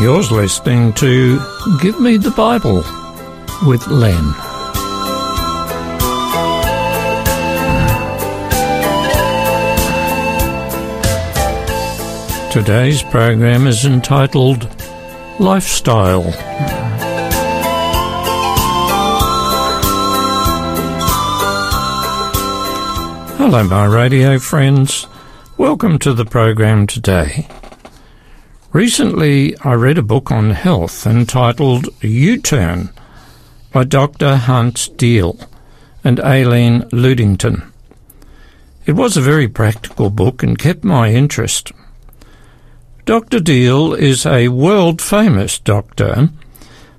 You're listening to Give Me the Bible with Len. Today's program is entitled Lifestyle. Hello, my radio friends. Welcome to the program today. Recently, I read a book on health entitled U Turn by Dr. Hans Diehl and Aileen Ludington. It was a very practical book and kept my interest. Dr. Diehl is a world famous doctor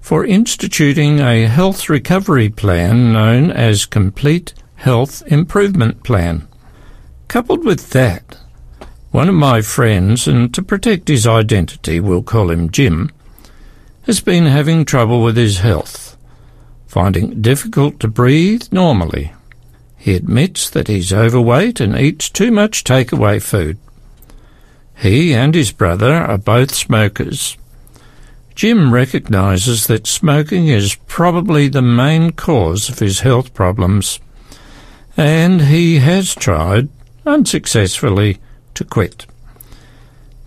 for instituting a health recovery plan known as Complete Health Improvement Plan. Coupled with that, one of my friends, and to protect his identity, we'll call him Jim, has been having trouble with his health, finding it difficult to breathe normally. He admits that he's overweight and eats too much takeaway food. He and his brother are both smokers. Jim recognises that smoking is probably the main cause of his health problems, and he has tried, unsuccessfully, to quit.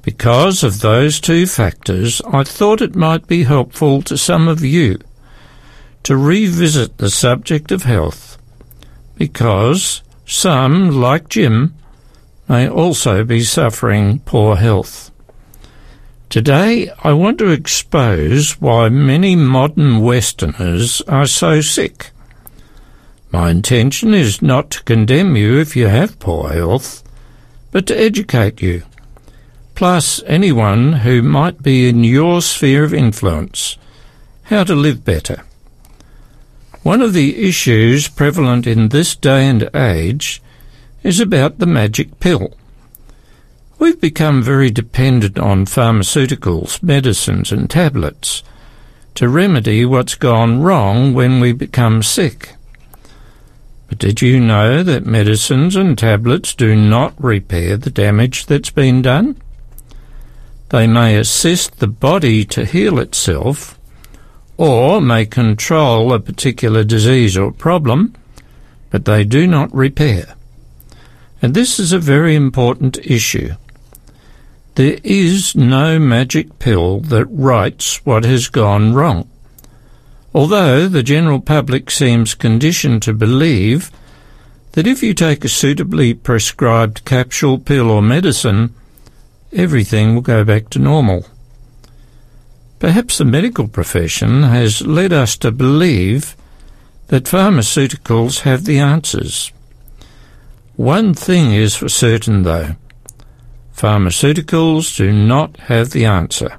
Because of those two factors, I thought it might be helpful to some of you to revisit the subject of health, because some, like Jim, may also be suffering poor health. Today, I want to expose why many modern Westerners are so sick. My intention is not to condemn you if you have poor health, but to educate you, plus anyone who might be in your sphere of influence, how to live better. One of the issues prevalent in this day and age is about the magic pill. We've become very dependent on pharmaceuticals, medicines, and tablets to remedy what's gone wrong when we become sick. Did you know that medicines and tablets do not repair the damage that's been done? They may assist the body to heal itself, or may control a particular disease or problem, but they do not repair. And this is a very important issue. There is no magic pill that rights what has gone wrong. Although the general public seems conditioned to believe that if you take a suitably prescribed capsule, pill, or medicine, everything will go back to normal. Perhaps the medical profession has led us to believe that pharmaceuticals have the answers. One thing is for certain, though pharmaceuticals do not have the answer.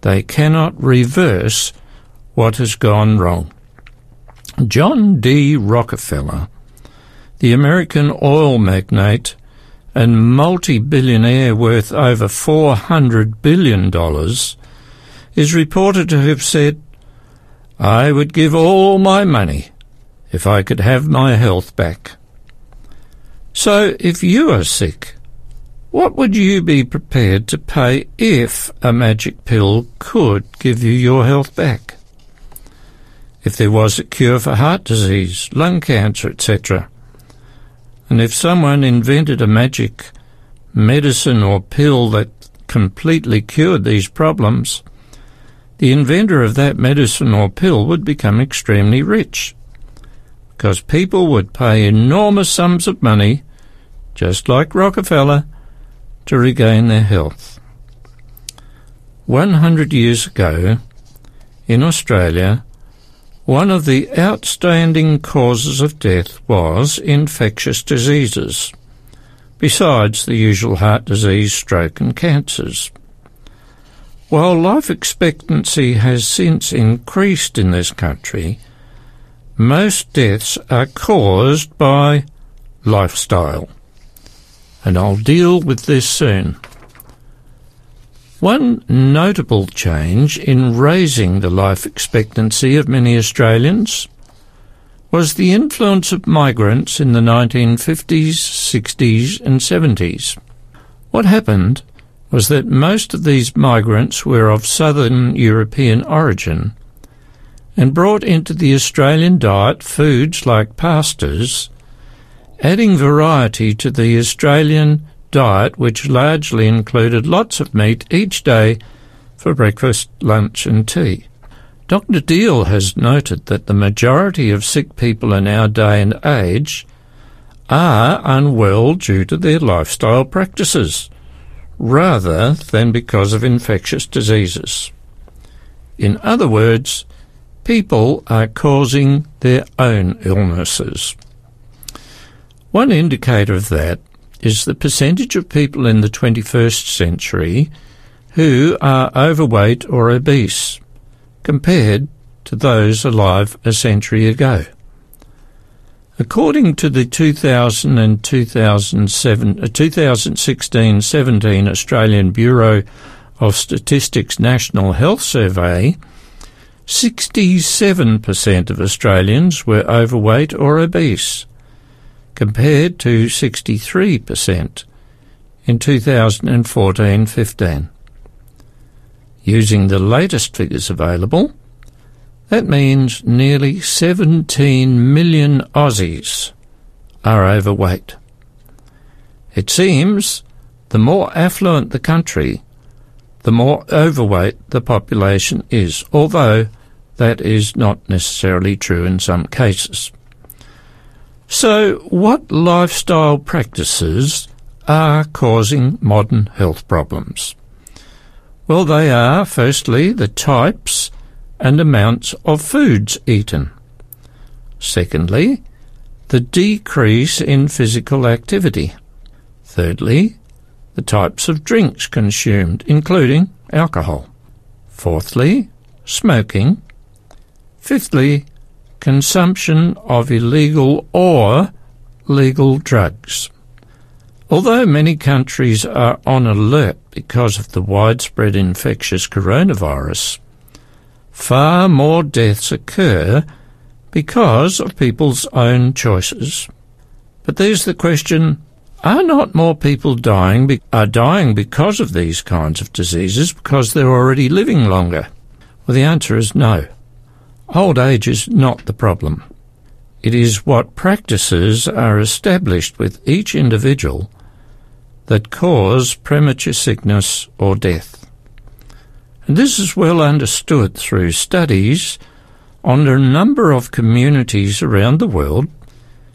They cannot reverse what has gone wrong. John D. Rockefeller, the American oil magnate and multi-billionaire worth over $400 billion, is reported to have said, I would give all my money if I could have my health back. So if you are sick, what would you be prepared to pay if a magic pill could give you your health back? If there was a cure for heart disease, lung cancer, etc. And if someone invented a magic medicine or pill that completely cured these problems, the inventor of that medicine or pill would become extremely rich because people would pay enormous sums of money, just like Rockefeller, to regain their health. One hundred years ago, in Australia, one of the outstanding causes of death was infectious diseases, besides the usual heart disease, stroke, and cancers. While life expectancy has since increased in this country, most deaths are caused by lifestyle. And I'll deal with this soon. One notable change in raising the life expectancy of many Australians was the influence of migrants in the 1950s, 60s, and 70s. What happened was that most of these migrants were of southern European origin and brought into the Australian diet foods like pastas, adding variety to the Australian diet which largely included lots of meat each day for breakfast, lunch and tea. Dr. Diehl has noted that the majority of sick people in our day and age are unwell due to their lifestyle practices rather than because of infectious diseases. In other words, people are causing their own illnesses. One indicator of that is the percentage of people in the 21st century who are overweight or obese compared to those alive a century ago. According to the 2000 and 2007, 2016-17 uh, Australian Bureau of Statistics National Health Survey, 67% of Australians were overweight or obese, compared to 63% in 2014-15. Using the latest figures available, that means nearly 17 million Aussies are overweight. It seems the more affluent the country, the more overweight the population is, although that is not necessarily true in some cases. So, what lifestyle practices are causing modern health problems? Well, they are, firstly, the types and amounts of foods eaten. Secondly, the decrease in physical activity. Thirdly, the types of drinks consumed, including alcohol. Fourthly, smoking. Fifthly, consumption of illegal or legal drugs. Although many countries are on alert because of the widespread infectious coronavirus, far more deaths occur because of people's own choices. But there's the question, are not more people dying be- are dying because of these kinds of diseases because they're already living longer? Well, the answer is no. Old age is not the problem. It is what practices are established with each individual that cause premature sickness or death. And this is well understood through studies on a number of communities around the world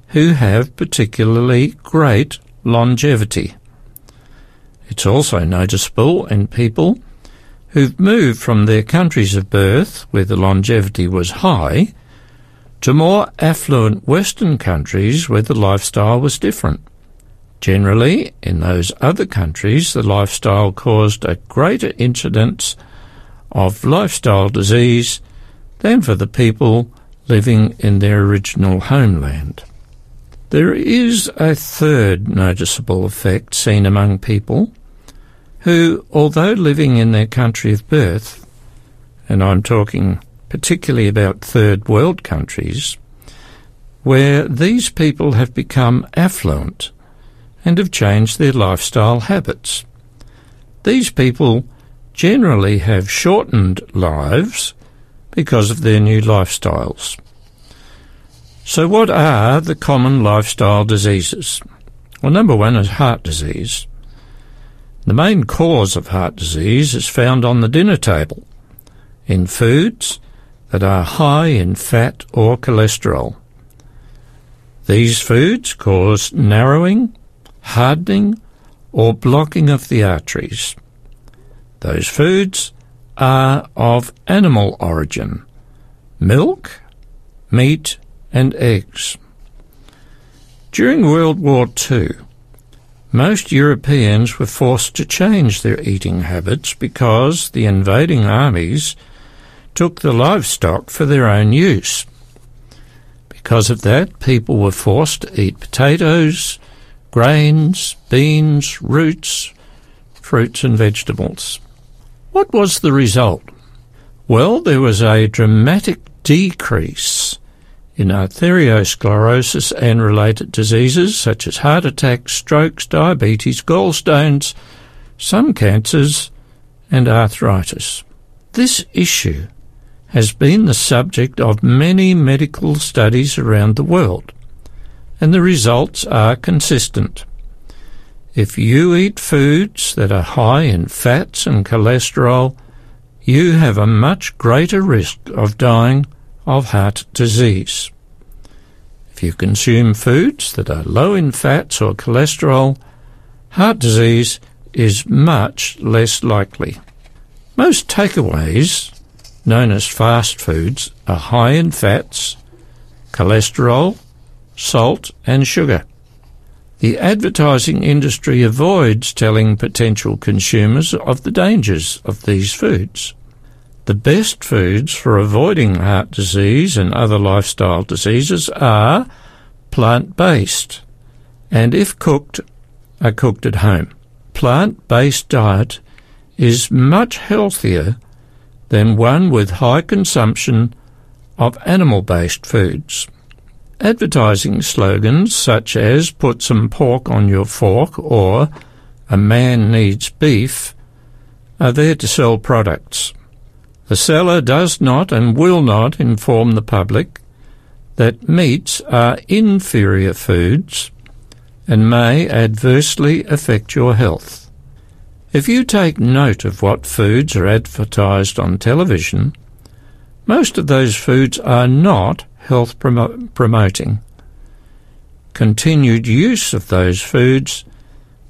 who have particularly great longevity. It's also noticeable in people who've moved from their countries of birth, where the longevity was high, to more affluent Western countries where the lifestyle was different. Generally, in those other countries, the lifestyle caused a greater incidence of lifestyle disease than for the people living in their original homeland. There is a third noticeable effect seen among people who, although living in their country of birth, and I'm talking particularly about third world countries, where these people have become affluent and have changed their lifestyle habits. These people generally have shortened lives because of their new lifestyles. So, what are the common lifestyle diseases? Well, number one is heart disease. The main cause of heart disease is found on the dinner table in foods that are high in fat or cholesterol. These foods cause narrowing, hardening, or blocking of the arteries. Those foods are of animal origin milk, meat, and eggs. During World War II, most Europeans were forced to change their eating habits because the invading armies took the livestock for their own use. Because of that, people were forced to eat potatoes, grains, beans, roots, fruits, and vegetables. What was the result? Well, there was a dramatic decrease in arteriosclerosis and related diseases such as heart attacks, strokes, diabetes, gallstones, some cancers, and arthritis. This issue has been the subject of many medical studies around the world, and the results are consistent. If you eat foods that are high in fats and cholesterol, you have a much greater risk of dying of heart disease. If you consume foods that are low in fats or cholesterol, heart disease is much less likely. Most takeaways, known as fast foods, are high in fats, cholesterol, salt, and sugar. The advertising industry avoids telling potential consumers of the dangers of these foods. The best foods for avoiding heart disease and other lifestyle diseases are plant based, and if cooked, are cooked at home. Plant based diet is much healthier than one with high consumption of animal based foods. Advertising slogans such as put some pork on your fork or a man needs beef are there to sell products. The seller does not and will not inform the public that meats are inferior foods and may adversely affect your health. If you take note of what foods are advertised on television, most of those foods are not health promo- promoting. Continued use of those foods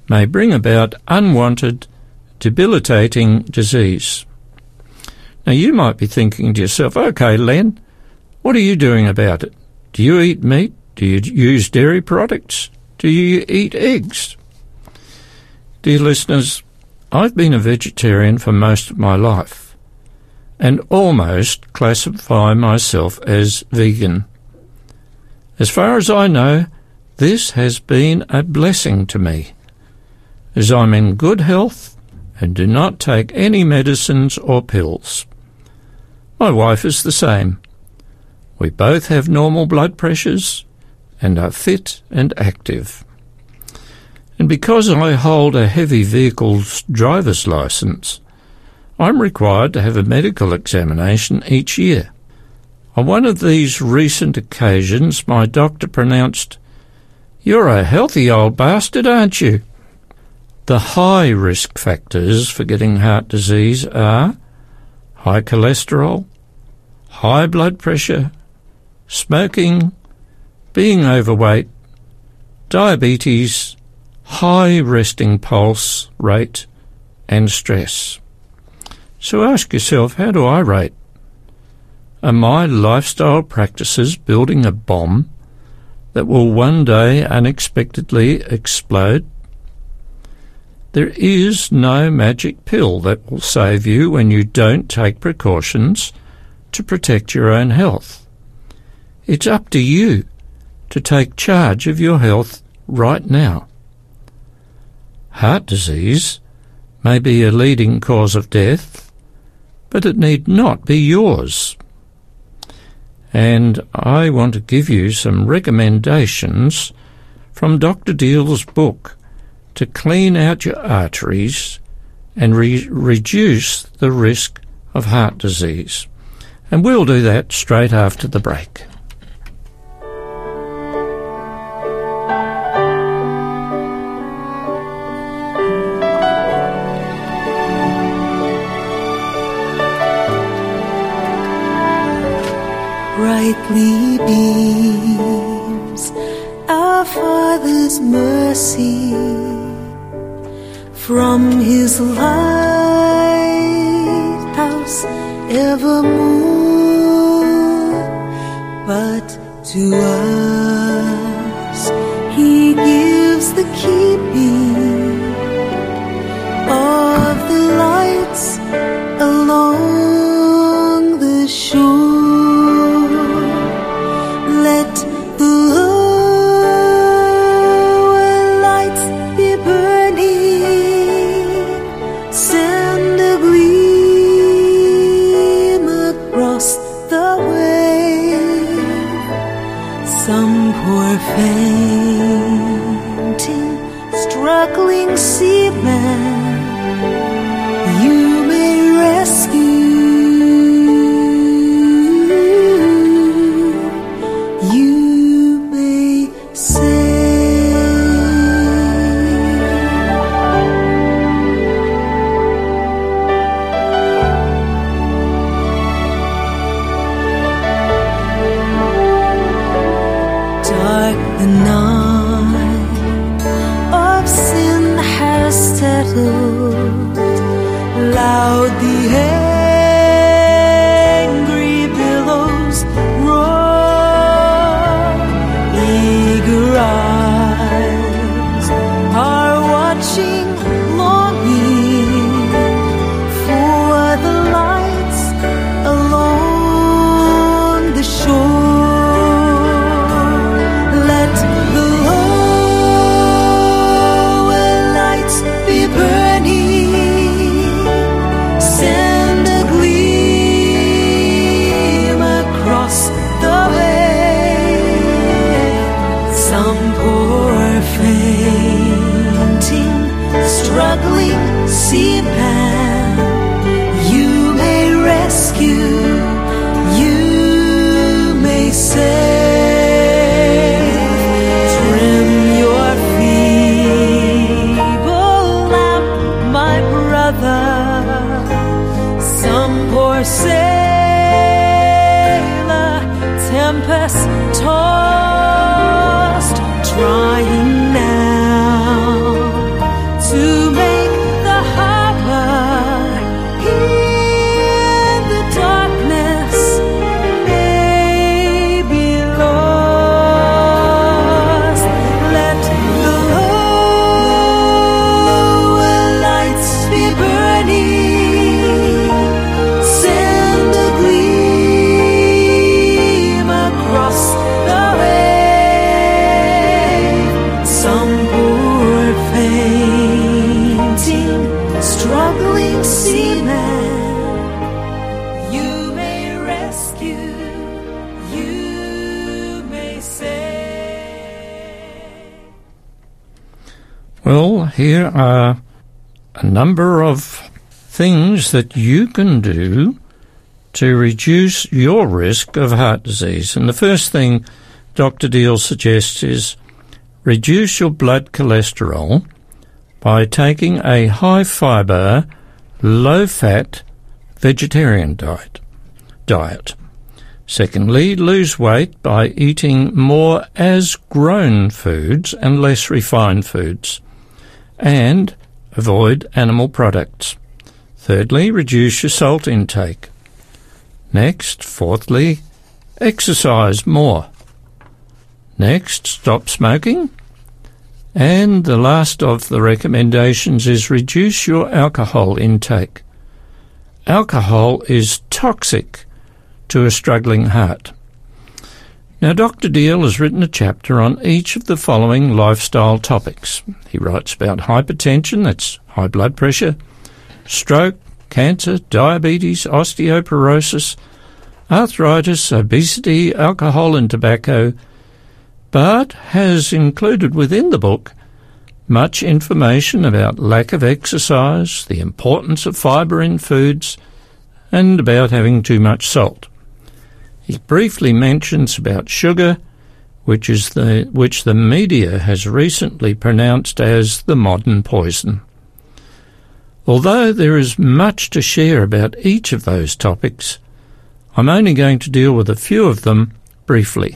may bring about unwanted, debilitating disease. Now you might be thinking to yourself, okay, Len, what are you doing about it? Do you eat meat? Do you use dairy products? Do you eat eggs? Dear listeners, I've been a vegetarian for most of my life and almost classify myself as vegan. As far as I know, this has been a blessing to me, as I'm in good health and do not take any medicines or pills. My wife is the same. We both have normal blood pressures and are fit and active. And because I hold a heavy vehicle's driver's license, I'm required to have a medical examination each year. On one of these recent occasions, my doctor pronounced, You're a healthy old bastard, aren't you? The high risk factors for getting heart disease are high cholesterol, high blood pressure, smoking, being overweight, diabetes, high resting pulse rate, and stress. So ask yourself, how do I rate? Are my lifestyle practices building a bomb that will one day unexpectedly explode? There is no magic pill that will save you when you don't take precautions to protect your own health. It's up to you to take charge of your health right now. Heart disease may be a leading cause of death but it need not be yours. And I want to give you some recommendations from Dr. Diehl's book to clean out your arteries and re- reduce the risk of heart disease. And we'll do that straight after the break. brightly beams our Father's mercy from His lighthouse evermore. But to us 走。Here are a number of things that you can do to reduce your risk of heart disease. And the first thing Dr. Diehl suggests is reduce your blood cholesterol by taking a high fiber, low fat vegetarian diet. Diet. Secondly, lose weight by eating more as grown foods and less refined foods. And avoid animal products. Thirdly, reduce your salt intake. Next, fourthly, exercise more. Next, stop smoking. And the last of the recommendations is reduce your alcohol intake. Alcohol is toxic to a struggling heart. Now, Dr. Diehl has written a chapter on each of the following lifestyle topics. He writes about hypertension, that's high blood pressure, stroke, cancer, diabetes, osteoporosis, arthritis, obesity, alcohol, and tobacco, but has included within the book much information about lack of exercise, the importance of fibre in foods, and about having too much salt. He briefly mentions about sugar, which is the which the media has recently pronounced as the modern poison. Although there is much to share about each of those topics, I'm only going to deal with a few of them briefly.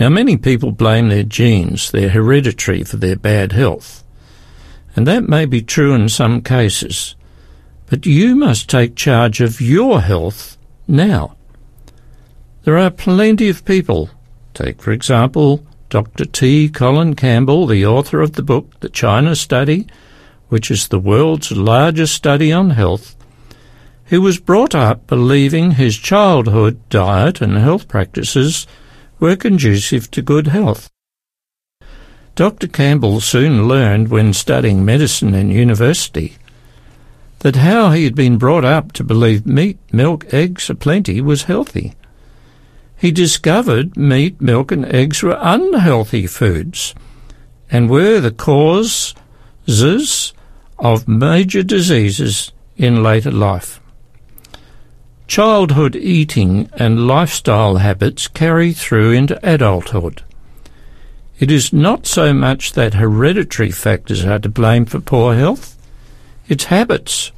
Now, many people blame their genes, their hereditary, for their bad health. And that may be true in some cases. But you must take charge of your health now. There are plenty of people. Take, for example, Dr. T. Colin Campbell, the author of the book The China Study, which is the world's largest study on health, who was brought up believing his childhood diet and health practices were conducive to good health. Dr. Campbell soon learned when studying medicine in university that how he had been brought up to believe meat, milk, eggs aplenty was healthy. He discovered meat, milk, and eggs were unhealthy foods and were the causes of major diseases in later life. Childhood eating and lifestyle habits carry through into adulthood. It is not so much that hereditary factors are to blame for poor health, it's habits,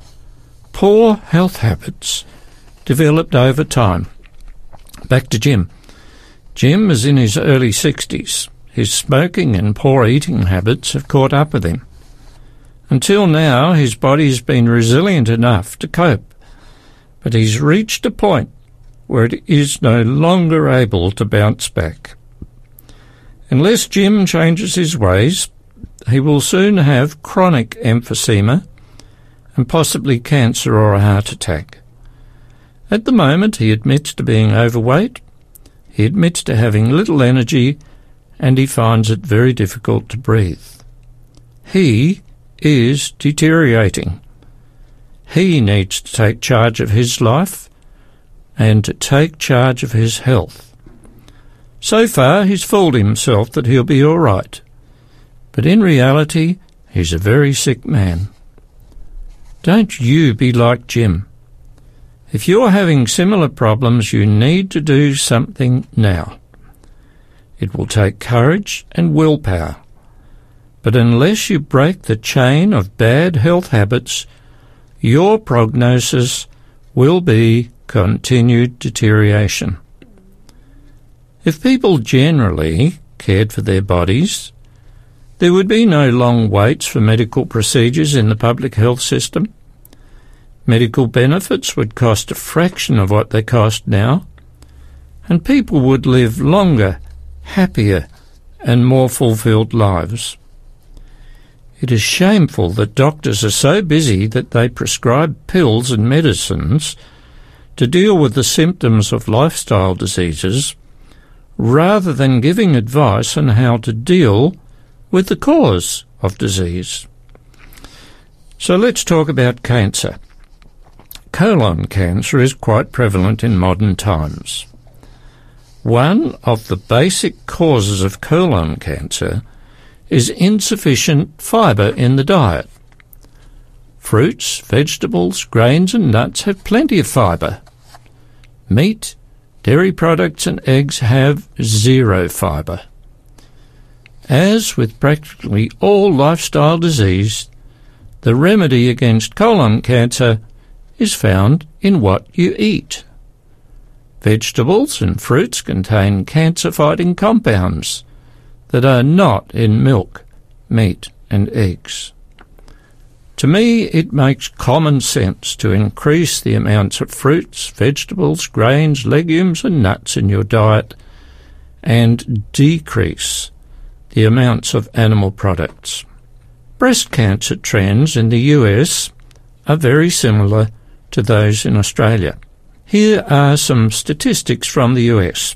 poor health habits, developed over time. Back to Jim. Jim is in his early 60s. His smoking and poor eating habits have caught up with him. Until now, his body has been resilient enough to cope, but he's reached a point where it is no longer able to bounce back. Unless Jim changes his ways, he will soon have chronic emphysema and possibly cancer or a heart attack. At the moment, he admits to being overweight, he admits to having little energy, and he finds it very difficult to breathe. He is deteriorating. He needs to take charge of his life and to take charge of his health. So far, he's fooled himself that he'll be all right. But in reality, he's a very sick man. Don't you be like Jim. If you're having similar problems, you need to do something now. It will take courage and willpower. But unless you break the chain of bad health habits, your prognosis will be continued deterioration. If people generally cared for their bodies, there would be no long waits for medical procedures in the public health system. Medical benefits would cost a fraction of what they cost now, and people would live longer, happier, and more fulfilled lives. It is shameful that doctors are so busy that they prescribe pills and medicines to deal with the symptoms of lifestyle diseases rather than giving advice on how to deal with the cause of disease. So let's talk about cancer. Colon cancer is quite prevalent in modern times. One of the basic causes of colon cancer is insufficient fibre in the diet. Fruits, vegetables, grains and nuts have plenty of fibre. Meat, dairy products and eggs have zero fibre. As with practically all lifestyle disease, the remedy against colon cancer is found in what you eat. Vegetables and fruits contain cancer-fighting compounds that are not in milk, meat and eggs. To me, it makes common sense to increase the amounts of fruits, vegetables, grains, legumes and nuts in your diet and decrease the amounts of animal products. Breast cancer trends in the US are very similar to those in Australia. Here are some statistics from the US.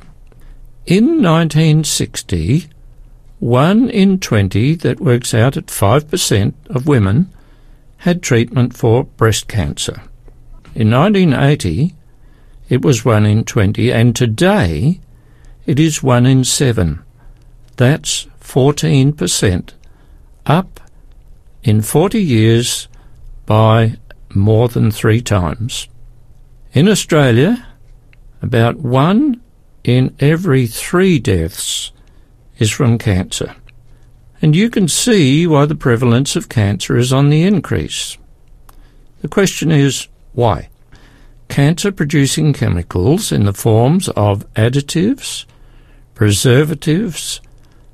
In 1960, 1 in 20, that works out at 5% of women, had treatment for breast cancer. In 1980, it was 1 in 20, and today it is 1 in 7. That's 14%, up in 40 years by more than three times. In Australia, about one in every three deaths is from cancer. And you can see why the prevalence of cancer is on the increase. The question is, why? Cancer producing chemicals in the forms of additives, preservatives,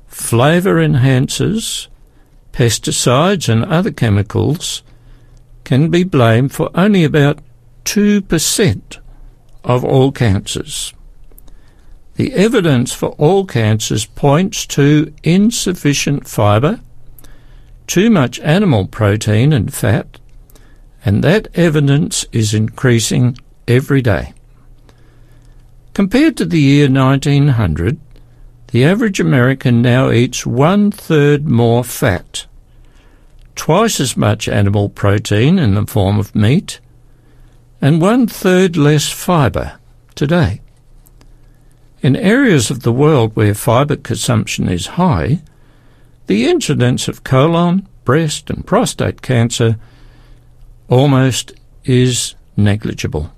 flavour enhancers, pesticides and other chemicals can be blamed for only about 2% of all cancers. The evidence for all cancers points to insufficient fibre, too much animal protein and fat, and that evidence is increasing every day. Compared to the year 1900, the average American now eats one third more fat twice as much animal protein in the form of meat, and one third less fibre today. In areas of the world where fibre consumption is high, the incidence of colon, breast, and prostate cancer almost is negligible.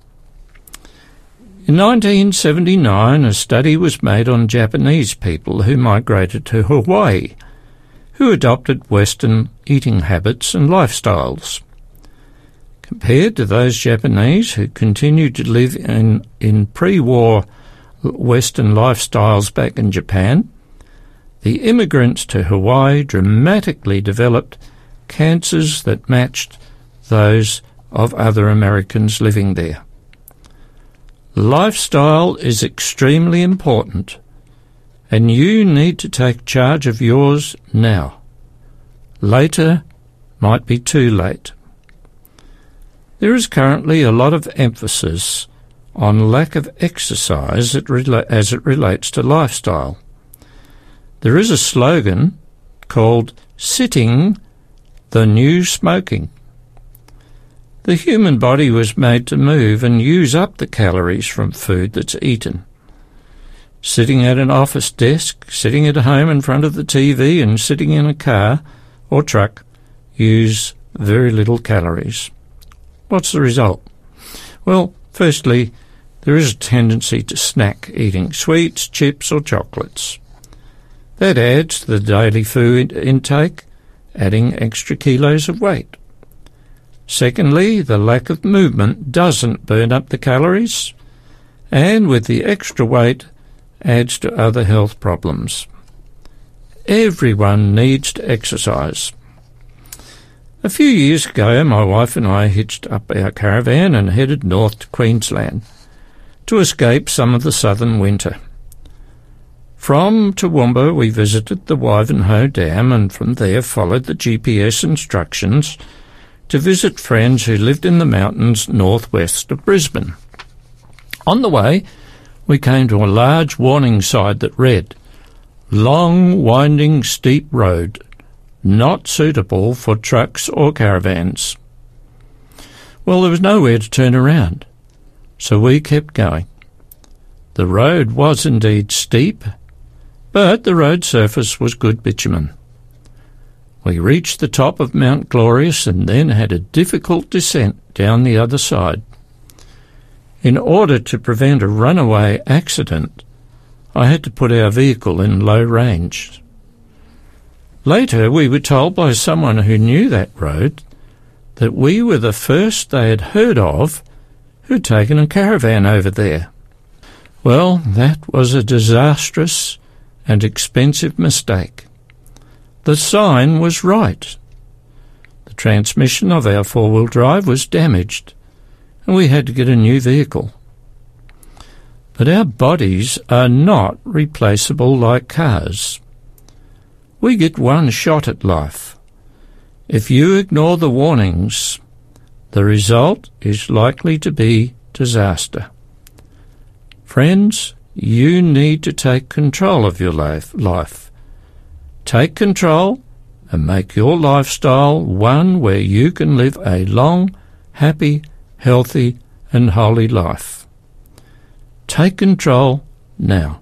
In 1979, a study was made on Japanese people who migrated to Hawaii who adopted Western eating habits and lifestyles. Compared to those Japanese who continued to live in, in pre-war Western lifestyles back in Japan, the immigrants to Hawaii dramatically developed cancers that matched those of other Americans living there. Lifestyle is extremely important, and you need to take charge of yours now. Later might be too late. There is currently a lot of emphasis on lack of exercise as it relates to lifestyle. There is a slogan called Sitting the New Smoking. The human body was made to move and use up the calories from food that's eaten. Sitting at an office desk, sitting at home in front of the TV, and sitting in a car or truck use very little calories. What's the result? Well, firstly, there is a tendency to snack eating sweets, chips, or chocolates. That adds to the daily food intake, adding extra kilos of weight. Secondly, the lack of movement doesn't burn up the calories, and with the extra weight adds to other health problems. Everyone needs to exercise. A few years ago, my wife and I hitched up our caravan and headed north to Queensland to escape some of the southern winter. From Toowoomba, we visited the Wivenhoe Dam and from there followed the GPS instructions to visit friends who lived in the mountains northwest of Brisbane. On the way, we came to a large warning sign that read, Long, winding, steep road, not suitable for trucks or caravans. Well, there was nowhere to turn around, so we kept going. The road was indeed steep, but the road surface was good bitumen. We reached the top of Mount Glorious and then had a difficult descent down the other side. In order to prevent a runaway accident, I had to put our vehicle in low range. Later, we were told by someone who knew that road that we were the first they had heard of who'd taken a caravan over there. Well, that was a disastrous and expensive mistake. The sign was right. The transmission of our four wheel drive was damaged, and we had to get a new vehicle. But our bodies are not replaceable like cars. We get one shot at life. If you ignore the warnings, the result is likely to be disaster. Friends, you need to take control of your life. life. Take control and make your lifestyle one where you can live a long, happy, healthy, and holy life. Take control now.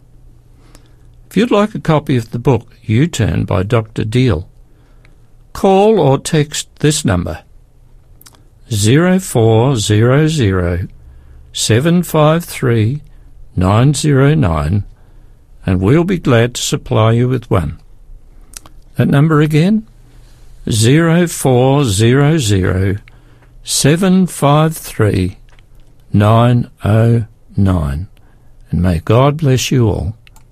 If you'd like a copy of the book U Turn by Dr. Diehl, call or text this number 0400 753 909 and we'll be glad to supply you with one. That number again? 0400 753 909. And may God bless you all.